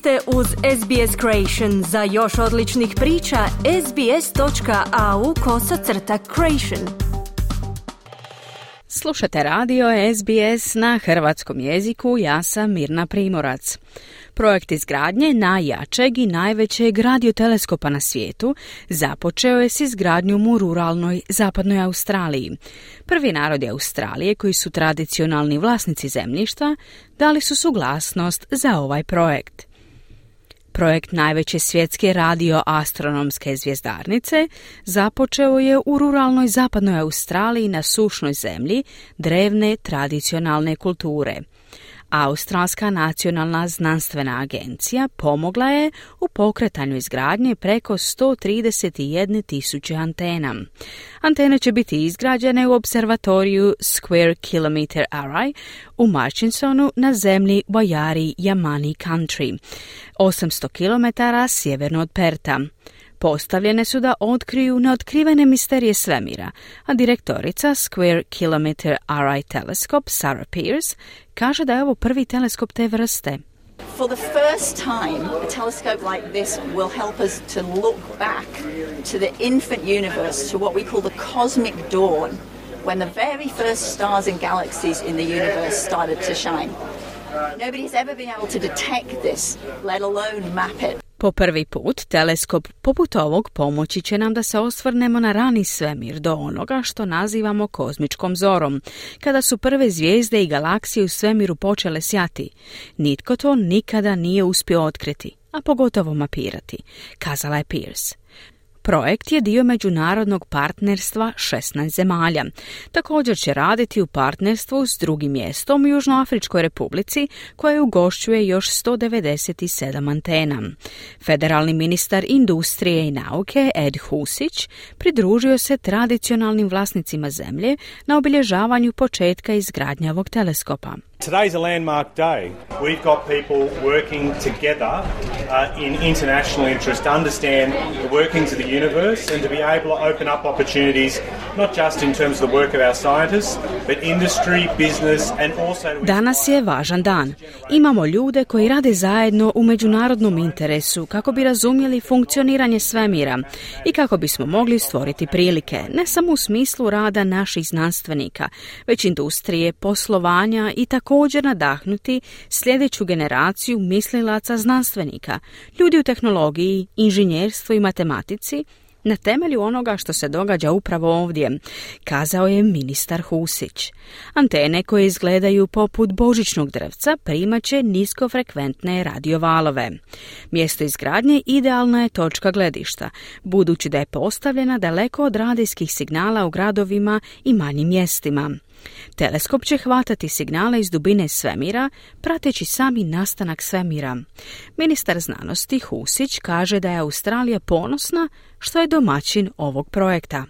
ste uz SBS Creation. Za još odličnih priča, sbs.au kosacrta creation. Slušate radio SBS na hrvatskom jeziku, ja sam Mirna Primorac. Projekt izgradnje najjačeg i najvećeg radioteleskopa na svijetu započeo je s izgradnjom u ruralnoj zapadnoj Australiji. Prvi narodi Australije, koji su tradicionalni vlasnici zemljišta, dali su suglasnost za ovaj projekt. Projekt najveće svjetske radioastronomske zvjezdarnice započeo je u ruralnoj zapadnoj Australiji na sušnoj zemlji drevne tradicionalne kulture. Australska nacionalna znanstvena agencija pomogla je u pokretanju izgradnje preko 131 tisuće antena. Antene će biti izgrađene u observatoriju Square Kilometer Array u Marchinsonu na zemlji Wayari Yamani Country, 800 km sjeverno od Perta. Postavljene su da otkriju neotkrivene misterije svemira, a direktorica Square Kilometer Array Telescope Sarah Pierce kaže da je ovo prvi teleskop te vrste. For the first time, a telescope like this will help us to look back to the infant universe, to what we call the cosmic dawn, when the very first stars and galaxies in the universe started to shine. Nobody's ever been able to detect this, let alone map it. Po prvi put, teleskop poput ovog pomoći će nam da se osvrnemo na rani svemir do onoga što nazivamo kozmičkom zorom, kada su prve zvijezde i galaksije u svemiru počele sjati. Nitko to nikada nije uspio otkriti, a pogotovo mapirati, kazala je Pierce. Projekt je dio međunarodnog partnerstva 16 zemalja. Također će raditi u partnerstvu s drugim mjestom u Južnoafričkoj republici koja ugošćuje još 197 antena. Federalni ministar industrije i nauke Ed Husić pridružio se tradicionalnim vlasnicima zemlje na obilježavanju početka izgradnja ovog teleskopa. Today's a landmark day. We've got people working together uh, in international interest to understand the workings of the universe and to be able to open up opportunities not just in terms of the work of our scientists, but industry, business and also... Danas je važan dan. Imamo ljude koji rade zajedno u međunarodnom interesu kako bi razumjeli funkcioniranje svemira i kako bismo mogli stvoriti prilike, ne samo u smislu rada naših znanstvenika, već industrije, poslovanja i tako također nadahnuti sljedeću generaciju mislilaca znanstvenika, ljudi u tehnologiji, inženjerstvu i matematici, na temelju onoga što se događa upravo ovdje, kazao je ministar Husić. Antene koje izgledaju poput božićnog drvca primaće niskofrekventne radiovalove. Mjesto izgradnje idealna je točka gledišta, budući da je postavljena daleko od radijskih signala u gradovima i manjim mjestima. Teleskop će hvatati signale iz dubine svemira, prateći sami nastanak svemira. Ministar znanosti Husić kaže da je Australija ponosna što je domaćin ovog projekta.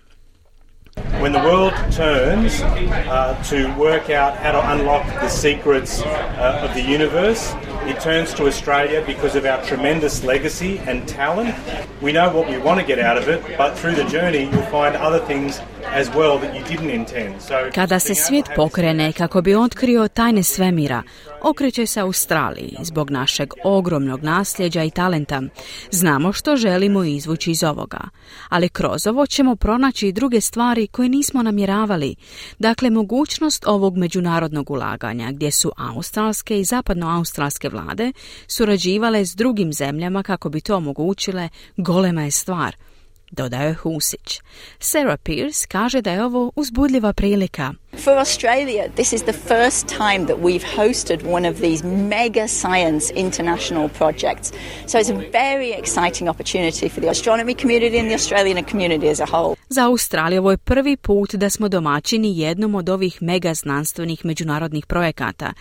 When the world turns uh, to work out how to unlock the secrets uh, of the universe, it turns to Australia because of our tremendous legacy and talent. We know what we want to get out of it, but through the journey you'll find other things as well that you didn't intend. So, Kada se svijet pokrene kako bi otkrio tajne svemira, okreće se Australiji zbog našeg ogromnog nasljeđa i talenta. Znamo što želimo izvući iz ovoga, ali kroz ovo ćemo pronaći i druge stvari koje nismo namjeravali. Dakle, mogućnost ovog međunarodnog ulaganja gdje su australske i zapadnoaustralske vlade surađivale s drugim zemljama kako bi to omogućile, golema je stvar – dodao je Husić. Sarah Pierce kaže da je ovo uzbudljiva prilika. For Australia, this is the first time that we've hosted one of these mega science international projects. So it's a very exciting opportunity for the astronomy community and the Australian community as a whole. Za Australiju ovo je prvi put da smo domaćini jednom od ovih mega znanstvenih međunarodnih projekata.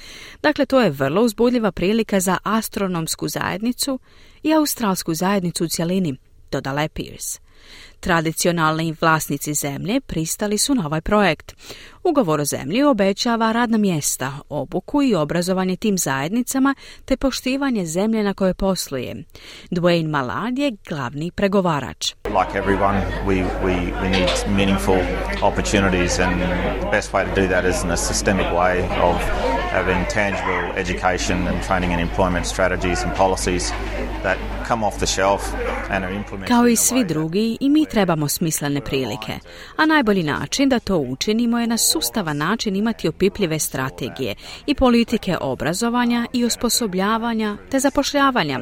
Dakle, to je vrlo uzbudljiva prilika za astronomsku zajednicu i australsku zajednicu u cjelini, dodala je Pierce. Tradicionalni vlasnici zemlje pristali su na ovaj projekt. Ugovor o zemlji obećava radna mjesta, obuku i obrazovanje tim zajednicama te poštivanje zemlje na kojoj posluje. Dwayne Malad je glavni pregovarač. Like everyone, we, we, we need meaningful opportunities and the best way to do that is in a systemic way of having tangible education and training and employment strategies and policies that come off the shelf and are implemented Kao i svi drugi, i mi trebamo smislene prilike, a najbolji način da to učinimo je na sustavan način imati opipljive strategije i politike obrazovanja i osposobljavanja te zapošljavanja.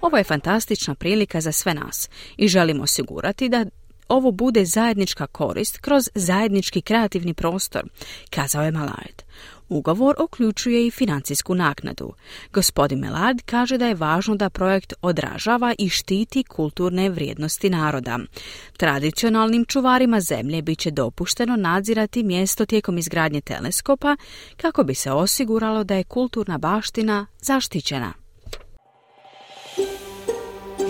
Ovo je fantastična prilika za sve nas i želimo osigurati da ovo bude zajednička korist kroz zajednički kreativni prostor, kazao je Malard. Ugovor uključuje i financijsku naknadu. Gospodin Melad kaže da je važno da projekt odražava i štiti kulturne vrijednosti naroda. Tradicionalnim čuvarima zemlje bit će dopušteno nadzirati mjesto tijekom izgradnje teleskopa kako bi se osiguralo da je kulturna baština zaštićena.